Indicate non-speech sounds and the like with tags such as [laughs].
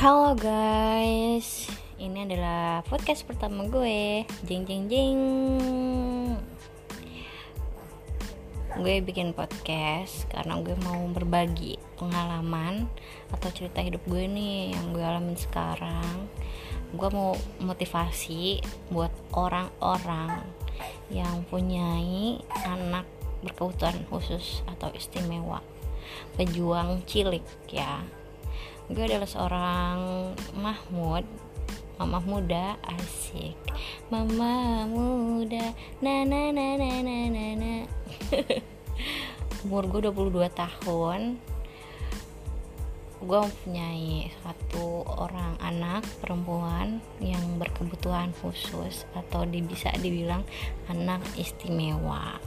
Halo guys, ini adalah podcast pertama gue. Jeng jeng jeng. Gue bikin podcast karena gue mau berbagi pengalaman atau cerita hidup gue nih yang gue alamin sekarang. Gue mau motivasi buat orang-orang yang punyai anak berkebutuhan khusus atau istimewa pejuang cilik ya gue adalah seorang Mahmud. Mama muda asik. Mama muda. Na na na na na na na. [laughs] Umur gue 22 tahun. Gue mempunyai satu orang anak perempuan yang berkebutuhan khusus atau bisa dibilang anak istimewa